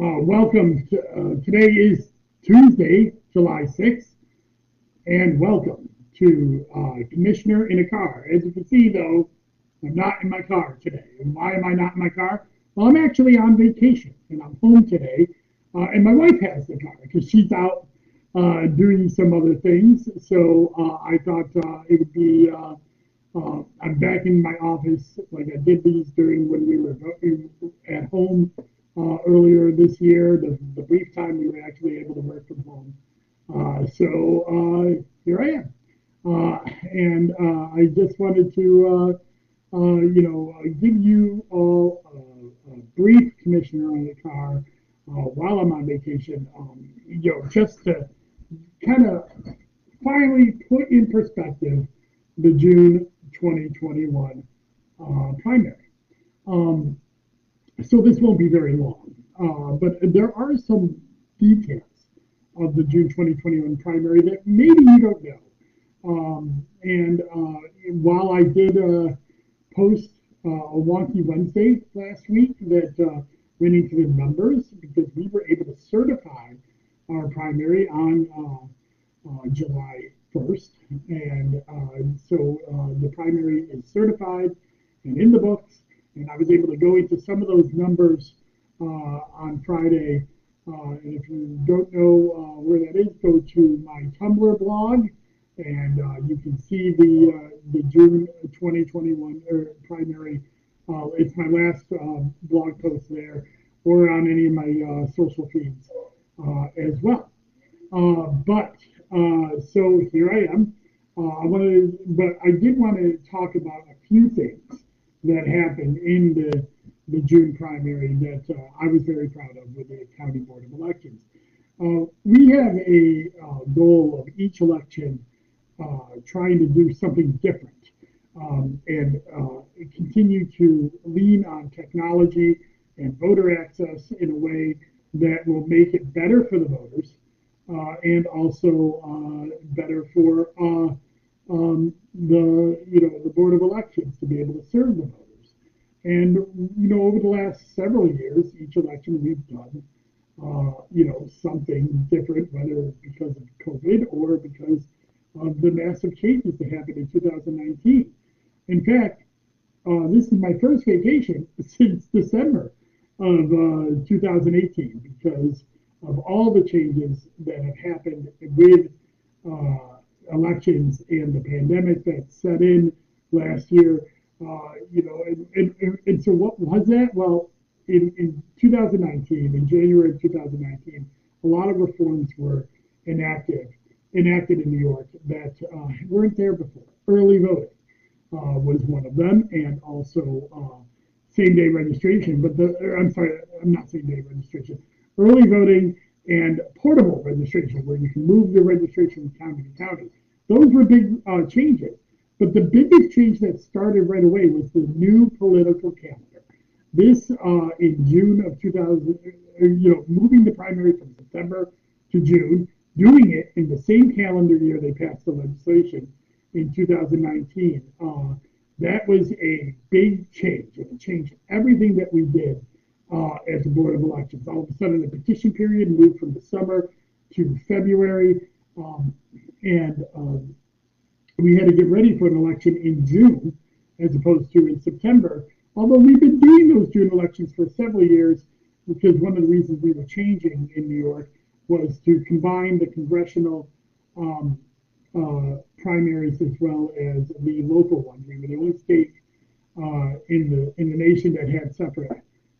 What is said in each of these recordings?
Uh, welcome. To, uh, today is Tuesday, July 6th, and welcome to uh, Commissioner in a Car. As you can see, though, I'm not in my car today. And why am I not in my car? Well, I'm actually on vacation, and I'm home today, uh, and my wife has the car because she's out uh, doing some other things. So uh, I thought it would be. I'm back in my office like I did these during when we were at home uh, earlier this year, the, the brief time we were actually able to work from home. Uh, so uh, here I am. Uh, and uh, I just wanted to, you know, give you all a, a brief commissioner on the car while I'm on vacation, um, you know, just to kind of finally put in perspective the June 2021 primary. Um, so this won't be very long, uh, but there are some details of the June 2021 primary that maybe you don't know. Um, and uh, while I did uh, post uh, a wonky Wednesday last week that uh, went into the numbers because we were able to certify our primary on uh, July 1st. And so the primary is certified and in the books and I was able to go into some of those numbers uh, on Friday. Uh, and if you don't know uh, where that is, go to my Tumblr blog, and uh, you can see the uh, the June 2021 er, primary. Uh, it's my last blog post there, or on any of my social feeds as well. but so here I am. I wanted, but I did want to talk about a few things that happened in the, the June primary that uh, I was very proud of with the County Board of Elections. Uh, we have a uh, goal of each election uh, trying to do something different um, and uh, continue to lean on technology and voter access in a way that will make it better for the voters uh, and also better for um, the you know the board of elections to be able to serve the voters. And you know over the last several years, each election we've done uh, you know something different, whether because of COVID or because of the massive changes that happened in 2019. In fact, uh, this is my first vacation since December of uh, 2018 because of all the changes that have happened with uh, elections and the pandemic that set in last year. Uh, you know, and, and, and, so what was that? Well, in, in 2019, in January of 2019, a lot of reforms were enacted enacted in New York that uh, weren't there before. Early voting uh, was one of them, and also uh, same day registration. But the I'm sorry, I'm not same day registration. Early voting and portable registration, where you can move the registration from county to county. Those were big uh, changes. But the biggest change that started right away was the new political calendar. This uh, in June of 2000, uh, you know, moving the primary from September to June, doing it in the same calendar year they passed the legislation in 2019. Uh, that was a big change. It changed everything that we did uh, as the board of elections. All of a sudden, the petition period moved from the summer to February. Um, and um, we had to get ready for an election in June as opposed to in September. Although we've been doing those June elections for several years, because one of the reasons we were changing in New York was to combine the congressional um, uh, primaries as well as the local ones. We were the only state uh, in the in the nation that had separate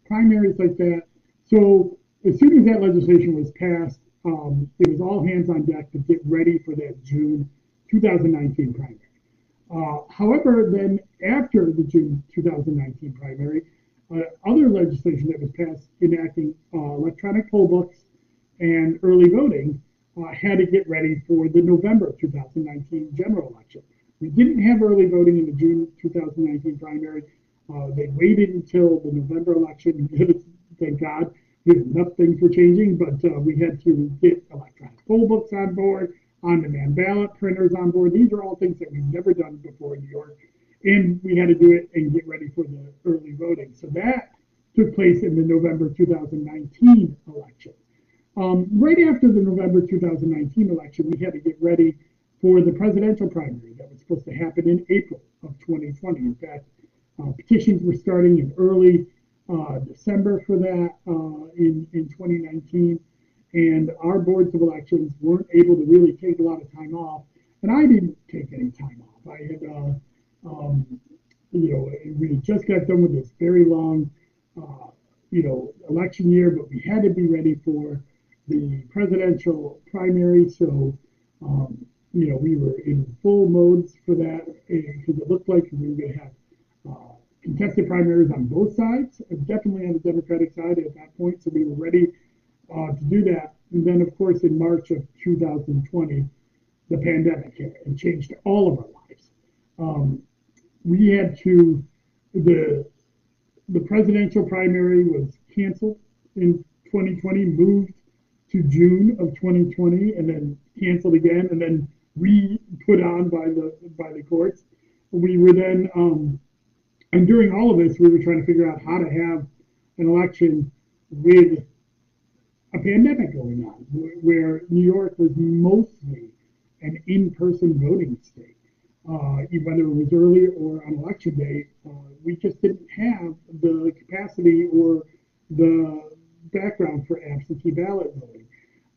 primaries like that. So as soon as that legislation was passed, um, it was all hands on deck to get ready for that June 2019 primary. Uh, however, then after the June 2019 primary, uh, other legislation that was passed enacting uh, electronic poll books and early voting uh, had to get ready for the November 2019 general election. We didn't have early voting in the June 2019 primary. Uh, they waited until the November election. Thank God enough things were changing, but uh, we had to get electronic poll books on board, on-demand ballot printers on board. These are all things that we've never done before in New York, and we had to do it and get ready for the early voting. So that took place in the November 2019 election. Um, right after the November 2019 election, we had to get ready for the presidential primary that was supposed to happen in April of 2020. In fact, petitions were starting in early uh, December for that uh, in, in 2019, and our boards of elections weren't able to really take a lot of time off, and I didn't take any time off. I had, uh, um, you know, we just got done with this very long, uh, you know, election year, but we had to be ready for the presidential primary, so um, you know, we were in full modes for that because it looked like we were going to have contested primaries on both sides, definitely on the Democratic side at that point. So we were ready uh, to do that. And then, of course, in March of 2020, the pandemic hit and changed all of our lives. Um, we had to the the presidential primary was canceled in 2020, moved to June of 2020, and then canceled again, and then re put on by the by the courts. We were then, um, and during all of this, we were trying to figure out how to have an election with a pandemic going on, where New York was mostly an in-person voting state. Uh, whether it was early or on election day, uh, we just didn't have the capacity or the background for absentee ballot voting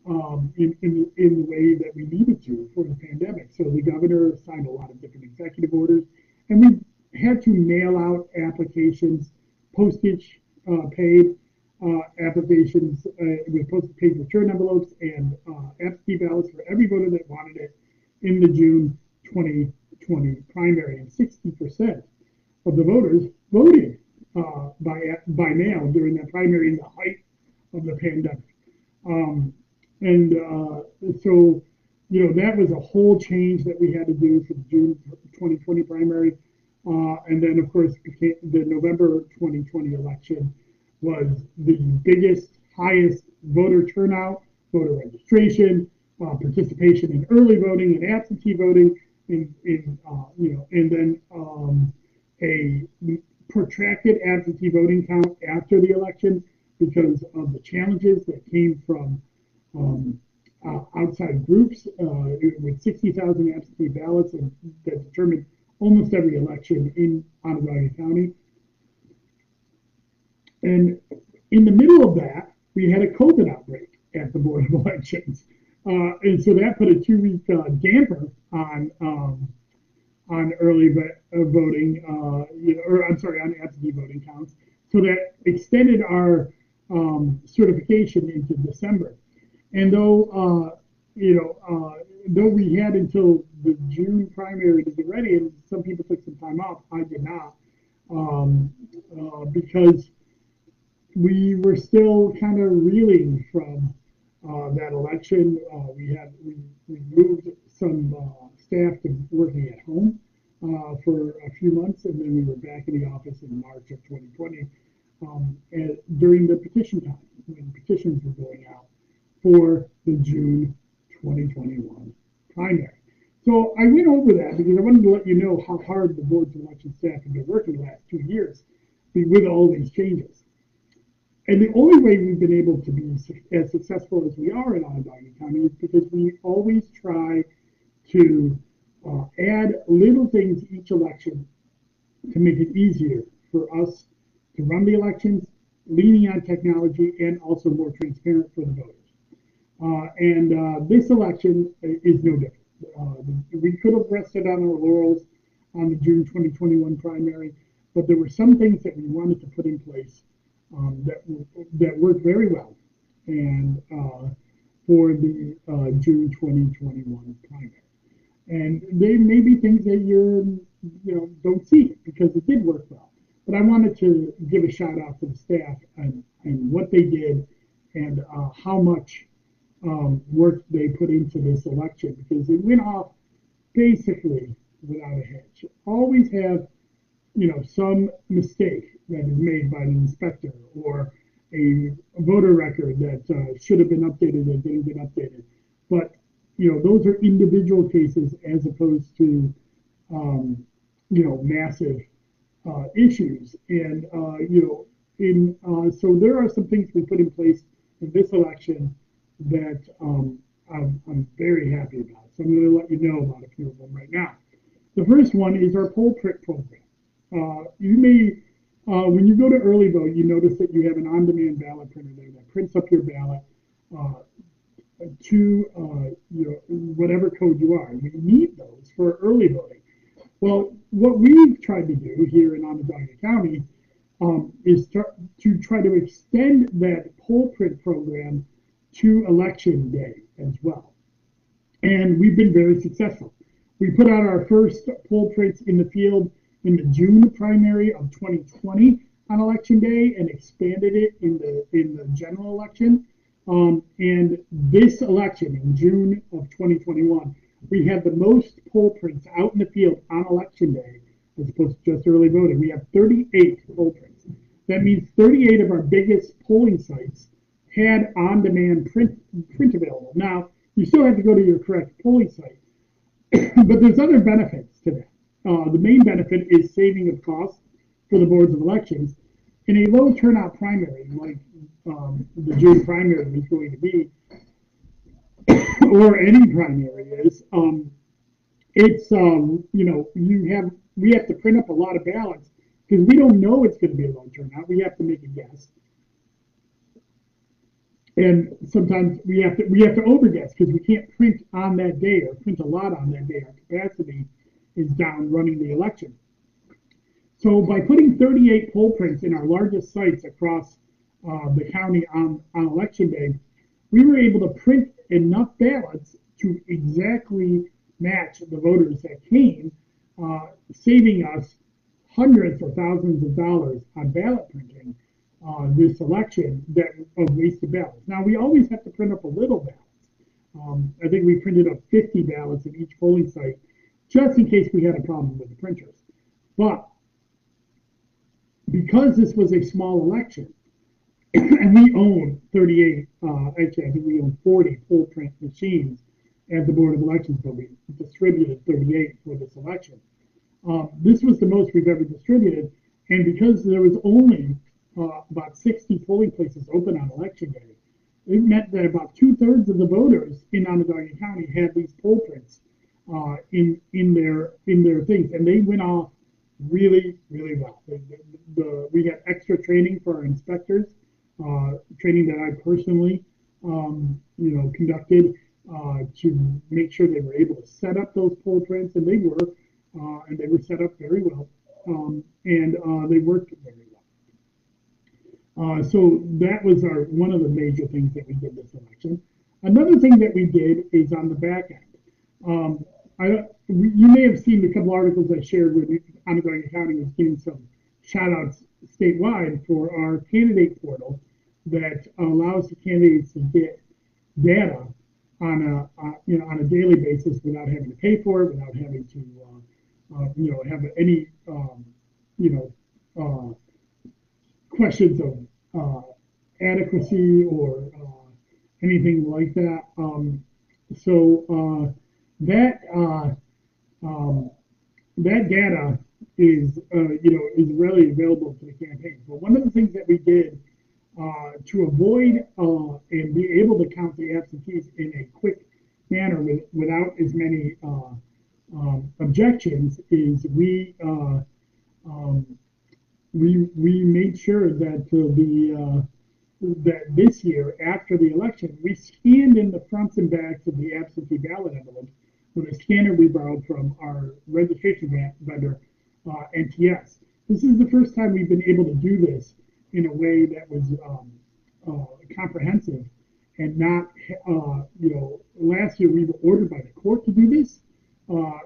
um, in, in, in the way that we needed to for the pandemic. So the governor signed a lot of different executive orders, and we had to mail out applications, postage uh, paid uh, applications uh, with postage paid return envelopes and uh, absentee ballots for every voter that wanted it in the June 2020 primary. And 60% of the voters voted uh, by by mail during that primary in the height of the pandemic. Um, and uh, so, you know, that was a whole change that we had to do for the June 2020 primary. Uh, and then, of course, the November 2020 election was the biggest, highest voter turnout, voter registration, uh, participation in early voting and absentee voting, in, in uh, you know, and then um, a protracted absentee voting count after the election because of the challenges that came from um, uh, outside groups uh, with 60,000 absentee ballots and that determined almost every election in Onondaga County. And in the middle of that, we had a COVID outbreak at the Board of Elections. Uh, and so that put a two-week uh, damper on um, on early uh, voting, uh, you know, or I'm sorry, on absentee voting counts. So that extended our um, certification into December. And though, uh, you know, uh, though we had until the June primary to get ready, and some people took some time off, I did not, um, uh, because we were still kind of reeling from uh, that election. Uh, we had we, we moved some uh, staff to working at home for a few months, and then we were back in the office in March of 2020 um, during the petition time when petitions were going out for the June 2021 primary. So I went over that because I wanted to let you know how hard the board's election staff have been working the last two years with all these changes. And the only way we've been able to be as successful as we are in Onondaga County is because we always try to uh, add little things each election to make it easier for us to run the elections, leaning on technology, and also more transparent for the voters. Uh, and uh, this election is no different. Uh, we could have rested on our laurels on the June 2021 primary, but there were some things that we wanted to put in place um, that that worked very well, and uh, for the uh, June 2021 primary. And they may be things that you you know don't see because it did work well. But I wanted to give a shout out to the staff and, and what they did and uh, how much um, work they put into this election because it went off basically without a hitch. Always have, you know, some mistake that is made by the inspector or a voter record that uh, should have been updated that didn't get updated. But you know, those are individual cases as opposed to, um, you know, massive uh, issues. And uh, you know, in, uh, so there are some things we put in place in this election that um, I'm, I'm very happy about. So I'm going to let you know about a few of them right now. The first one is our poll print program. Uh, you may, uh, when you go to early vote, you notice that you have an on-demand ballot printer there that prints up your ballot uh, to uh, you know, whatever code you are. And we need those for early voting. Well, what we've tried to do here in Onondaga County um, is to, to try to extend that poll print program to election day as well. And we've been very successful. We put out our first poll prints in the field in the June primary of 2020 on election day and expanded it in the in the general election. Um, and this election in June of 2021, we had the most poll prints out in the field on election day as opposed to just early voting. We have 38 poll prints. That means 38 of our biggest polling sites had on-demand print print available. Now, you still have to go to your correct polling site, but there's other benefits to that. Uh, the main benefit is saving of costs for the boards of elections. In a low turnout primary, like um, the June primary is going to be, or any primary is, um, it's um, you know you have we have to print up a lot of ballots because we don't know it's going to be a low turnout. We have to make a guess and sometimes we have to we have to overguess because we can't print on that day or print a lot on that day. Our capacity is down running the election. So by putting 38 poll prints in our largest sites across uh, the county on, on election day, we were able to print enough ballots to exactly match the voters that came, uh, saving us hundreds or thousands of dollars on ballot printing uh, this election that of wasted ballots. Now we always have to print up a little ballots. Um, I think we printed up 50 ballots at each polling site just in case we had a problem with the printers. But because this was a small election, and we own 38, uh, actually I think we own 40 poll print machines at the Board of Elections, but we distributed 38 for this election. Um, this was the most we've ever distributed, and because there was only uh, about 60 polling places open on election day, it meant that about two thirds of the voters in Onondaga County had these poll prints uh, in in their in their things, and they went off really really well. The, the, the, we got extra training for our inspectors, uh, training that I personally um, you know conducted uh, to make sure they were able to set up those poll prints, and they were, uh, and they were set up very well, um, and uh, they worked very well. Uh, so that was our one of the major things that we did this election. Another thing that we did is on the back end. Um, I, you may have seen a couple articles I shared with Onondaga County was getting some shout outs statewide for our candidate portal that allows the candidates to get data on a uh, you know on a daily basis without having to pay for it, without having to uh, uh, you know have any um, you know uh, questions of uh, adequacy or uh, anything like that. Um, so uh, that uh, um, that data is you know is readily available to the campaign. But one of the things that we did to avoid and be able to count the absentees in a quick manner with, without as many um, objections is we um, we we made sure that uh, the uh, that this year after the election we scanned in the fronts and backs of the absentee ballot envelopes with a scanner we borrowed from our registration vendor uh, NTS. This is the first time we've been able to do this in a way that was um, uh, comprehensive and not uh, you know last year we were ordered by the court to do this. Uh,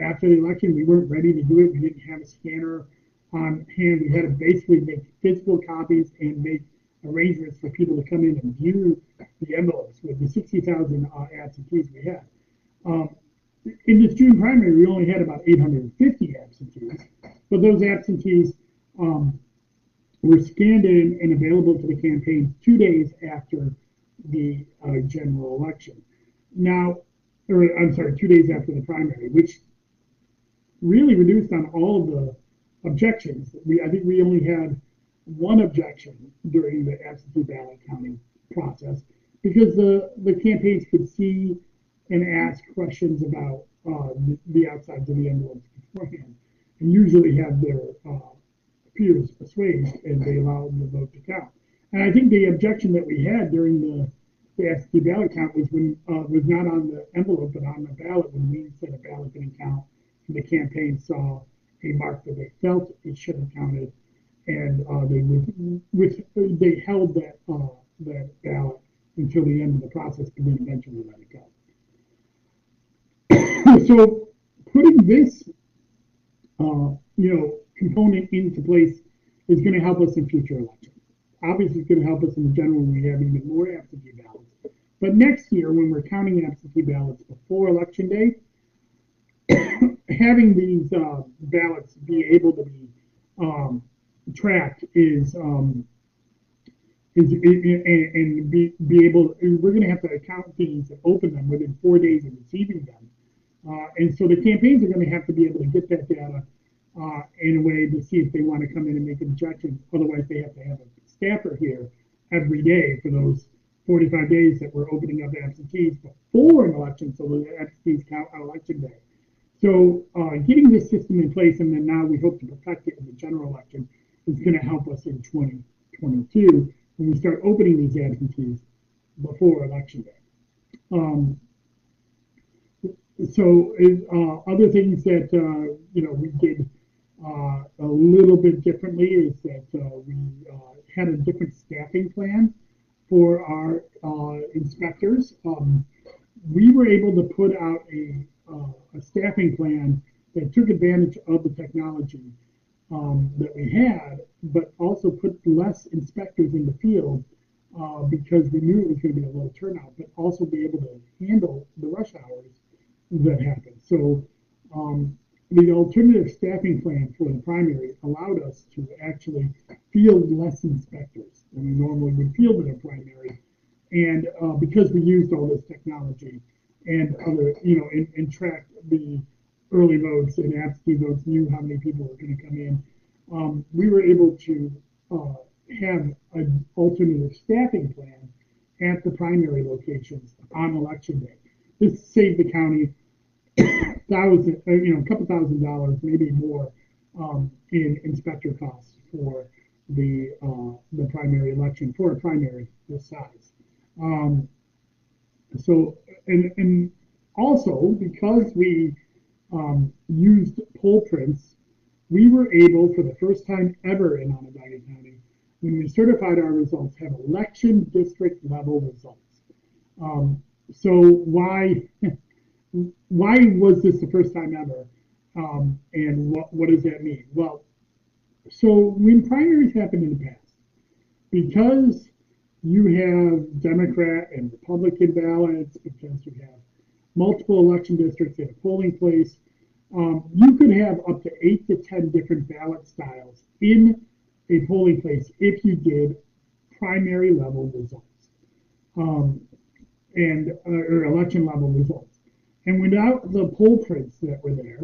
after the election, we weren't ready to do it. We didn't have a scanner on hand. We had to basically make physical copies and make arrangements for people to come in and view the envelopes with the 60,000 uh, absentees we had. Um, in this June primary, we only had about 850 absentees, but those absentees um, were scanned in and available to the campaign two days after the uh, general election. Now, or I'm sorry, two days after the primary, which really reduced on all of the objections. We, I think we only had one objection during the absentee ballot counting process because the, the campaigns could see and ask questions about uh, the, the outsides of the envelopes beforehand and usually have their uh, peers assuaged and they allow the vote to count. And I think the objection that we had during the, the absentee ballot count was when uh, was not on the envelope but on the ballot when we said a ballot didn't count and the campaign saw a mark that they felt it should have counted and uh, they would with they held that uh, that ballot until the end of the process and then eventually let it go. so putting this uh, you know component into place is going to help us in future elections. Obviously, it's going to help us in the general when we have even more absentee ballots. But next year, when we're counting absentee ballots before election day, having these uh, ballots be able to be um, tracked is um, is, and, be, be able we're going to have to account these and open them within four days of receiving them. Uh, and so the campaigns are going to have to be able to get that data uh, in a way to see if they want to come in and make objections. Otherwise they have to have a staffer here every day for those 45 days that we're opening up absentees before an election so the absentees count on election day so uh, getting this system in place and then now we hope to perfect it in the general election is going to help us in 2022 when we start opening these absentees before election day. Um, so uh, other things that uh, you know we did uh, a little bit differently is that uh, we uh, had a different staffing plan for our uh, inspectors. Um, we were able to put out a, a staffing plan that took advantage of the technology um, that we had, but also put less inspectors in the field uh, because we knew it was going to be a low turnout, but also be able to handle the rush hours that happened. So um, the alternative staffing plan for the primary allowed us to actually field less inspectors than we normally would field in a primary. And uh, because we used all this technology and other, you know, and, and tracked the early votes and absentee votes knew how many people were going to come in. Um, we were able to uh, have an alternative staffing plan at the primary locations on election day. This saved the county thousand, uh, you know, a couple thousand dollars, maybe more, um, in inspector costs for the uh, the primary election for a primary this size. Um, so and and also because we um, used poll prints, we were able, for the first time ever in Onondaga County, when we certified our results, have election district level results. Um, so why why was this the first time ever? Um, and what, what does that mean? Well, so when primaries happened in the past, because you have Democrat and Republican ballots, because you have multiple election districts in a polling place, um, you could have up to eight to 10 different ballot styles in a polling place if you did primary level results um, and uh, or election level results. And without the poll prints that were there,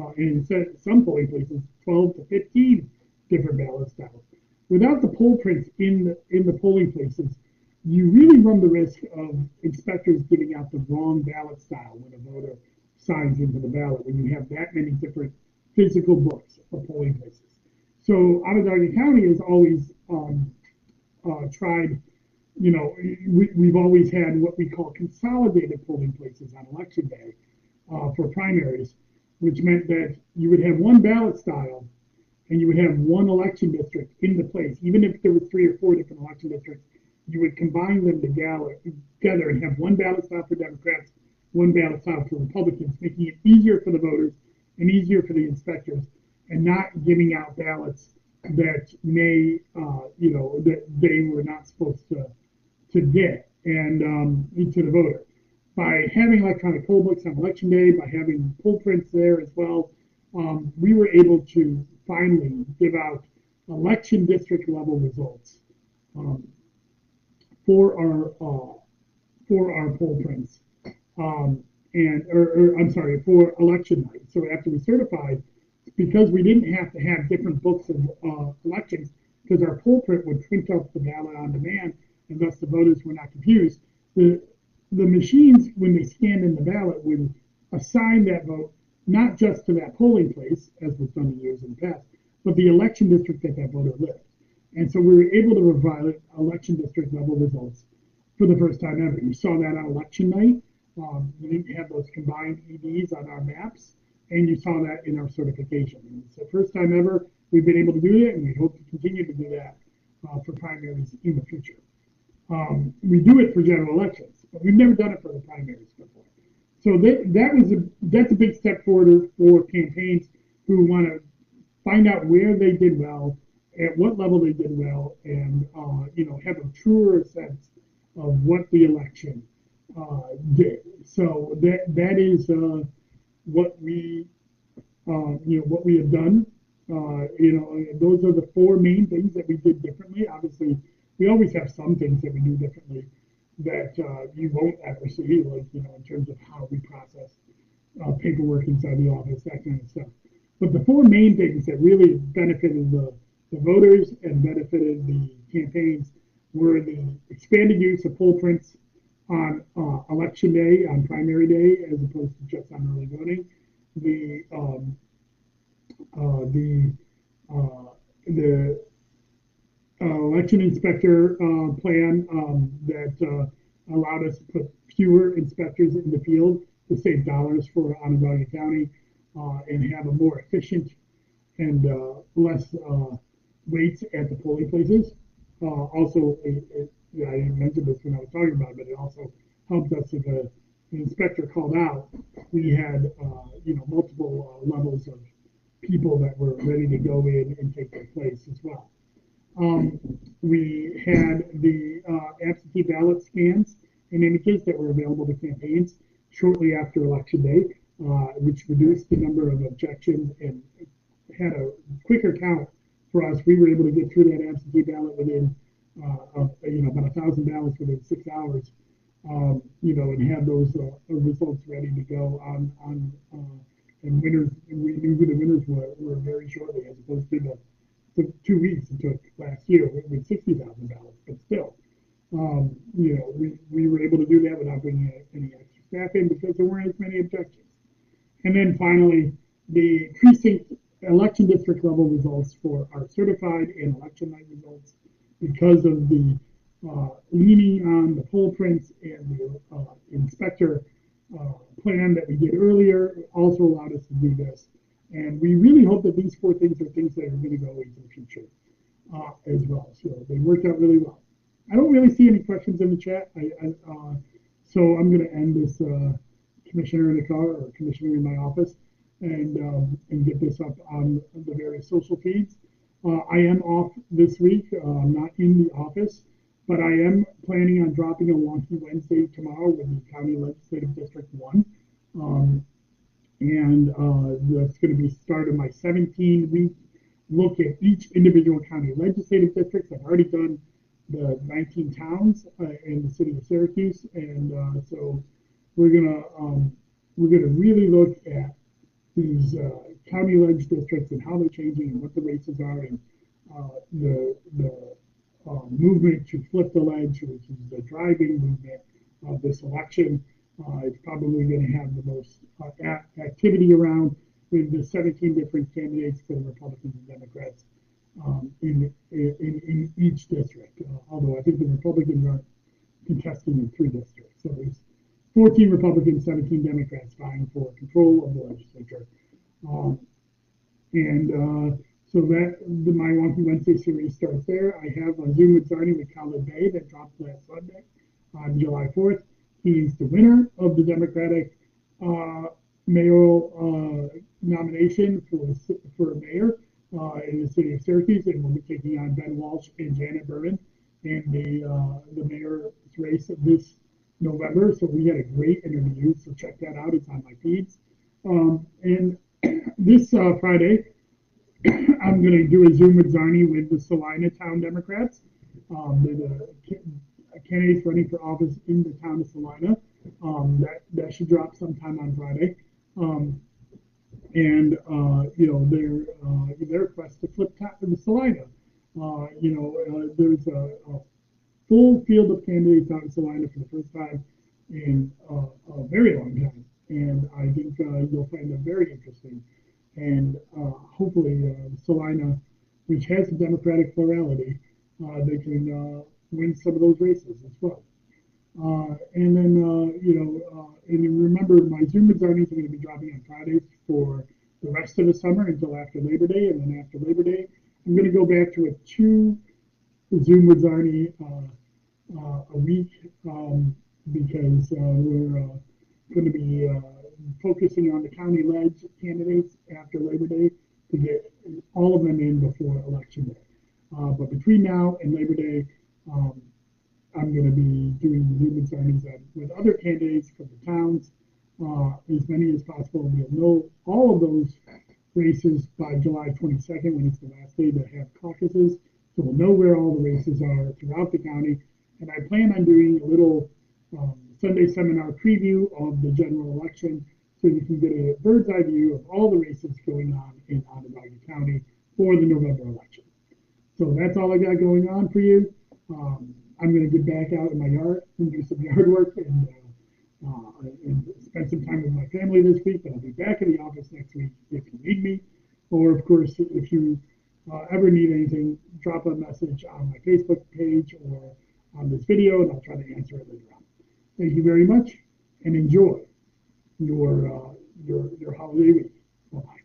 uh, in some polling places, 12 to 15 different ballot styles. Without the poll prints in in the polling places, you really run the risk of inspectors giving out the wrong ballot style when a voter signs into the ballot when you have that many different physical books of polling places. So Onondaga County has always um, uh, tried, you know, we, we've always had what we call consolidated polling places on election day uh, for primaries, which meant that you would have one ballot style and you would have one election district in the place. Even if there were three or four different election districts, you would combine them together, together and have one ballot stop for Democrats, one ballot stop for Republicans, making it easier for the voters and easier for the inspectors, and not giving out ballots that may, uh, you know, that they were not supposed to to get and um, to the voter. By having electronic poll books on election day, by having poll prints there as well, um, we were able to finally give out election district level results um, for our uh, for our poll prints um, and or, or, I'm sorry, for election night. So after we certified, because we didn't have to have different books of uh, elections, because our poll print would print up the ballot on demand, and thus the voters were not confused. The the machines, when they scanned in the ballot, would assign that vote not just to that polling place, as was done in years in the past, but the election district that that voter lived. And so we were able to provide election district level results for the first time ever. You saw that on election night. Um, we didn't have those combined EDs on our maps, and you saw that in our certification. And it's the first time ever we've been able to do that, and we hope to continue to do that uh, for primaries in the future. Um, we do it for general elections, but we've never done it for the primaries before. So that, that was a that's a big step forward for campaigns who want to find out where they did well, at what level they did well, and uh, you know have a truer sense of what the election uh, did. So that that is uh, what we uh, you know what we have done. Uh, you know those are the four main things that we did differently. Obviously, we always have some things that we do differently that uh, you won't ever see, like you know in terms of how we process paperwork inside the office, that kind of stuff. But the four main things that really benefited the, the voters and benefited the campaigns were the expanded use of poll prints on uh, election day, on primary day, as opposed to just on early voting. The um, uh, the uh, the uh, election inspector uh, plan um, that uh, allowed us to put fewer inspectors in the field to save dollars for Onondaga County and have a more efficient and less waits at the polling places. Uh, also, it, it, yeah, I mentioned this when I was talking about it, but it also helped us if an inspector called out, we had, uh, you know, multiple uh, levels of people that were ready to go in and take their place as well. Um, we had the uh, absentee ballot scans and images that were available to campaigns shortly after election day, uh, which reduced the number of objections and had a quicker count for us, we were able to get through that absentee ballot within, uh, you know, about a thousand ballots within six hours. Um, you know, and have those uh, results ready to go on on uh, and winners. And we knew who the winners were, were very shortly, as opposed to the, the two weeks it took last year with sixty thousand ballots. But still, um, you know, we, we were able to do that without bringing any extra staff in because there weren't as many objections. And then finally, the precinct election district level results for our certified and election night results because of the uh, leaning on the poll prints and the uh, inspector uh, plan that we did earlier also allowed us to do this. And we really hope that these four things are things that are going to go into the future uh, as well. So they worked out really well. I don't really see any questions in the chat. I, I, uh, so I'm going to end this uh, commissioner in the car or commissioner in my office and um, and get this up on the various social feeds. Uh, I am off this week. Uh, I'm not in the office, but I am planning on dropping a wonky Wednesday tomorrow with the County Legislative District One, um, and uh, that's going to be start of my 17 week look at each individual county legislative districts. I've already done the 19 towns uh, in the city of Syracuse, and uh, so we're gonna um, we're gonna really look at these uh, county ledge districts and how they're changing and what the races are and uh, the the uh, movement to flip the ledge, which is the driving movement of this election. Uh, it's probably going to have the most uh, activity around with the 17 different candidates for the Republicans and Democrats um, in, in, in each district. Uh, although I think the Republicans are contesting in three districts, so there's 14 Republicans, 17 Democrats vying for control of the legislature. Um, and uh, so that the Wonky Wednesday series starts there. I have a Zoom with with Khalid Bey that dropped last Sunday on July 4th. He's the winner of the Democratic uh, mayoral uh, nomination for for mayor uh, in the city of Syracuse, and we'll be taking on Ben Walsh and Janet Burman in the uh, the mayor's race of this November. So we had a great interview. So check that out. It's on my feeds. Um, and this uh, Friday, I'm going to do a Zoom with Czarny with the Salina Town Democrats. Um, the candidates running for office in the town of Salina. Um, that, that should drop sometime on Friday. Um, and, uh, you know, their, uh, their quest to flip top the Salina Uh, you know, uh, there's a, a full field of candidates out in Salina for the first time in uh, a very long time. And I think uh, you'll find them very interesting. And hopefully, Salina, which has a Democratic plurality, they can win some of those races as well. Uh, and then, uh, you know, uh, and remember my Zoom earnings are going to be dropping on Fridays for the rest of the summer until after Labor Day. And then after Labor Day, I'm going to go back to a two Zoom with uh, a week um, because uh, we're uh, going to be uh, focusing on the county led candidates after Labor Day to get all of them in before Election Day. But between now and Labor Day, um, I'm going to be doing Zoom signings with other candidates from the towns, uh, as many as possible. We'll know all of those races by July 22nd when it's the last day to have caucuses. So we'll know where all the races are throughout the county. And I plan on doing a little um, Sunday seminar preview of the general election so you can get a bird's eye view of all the races going on in Onondaga County for the November election. So that's all I got going on for you. Um, I'm going to get back out in my yard and do some yard work and, uh, uh, and spend some time with my family this week. But I'll be back in the office next week if you need me. Or, of course, if you uh, ever need anything, drop a message on my Facebook page or on this video, and I'll try to answer it later on. Thank you very much, and enjoy your uh, your your holiday week. Bye bye.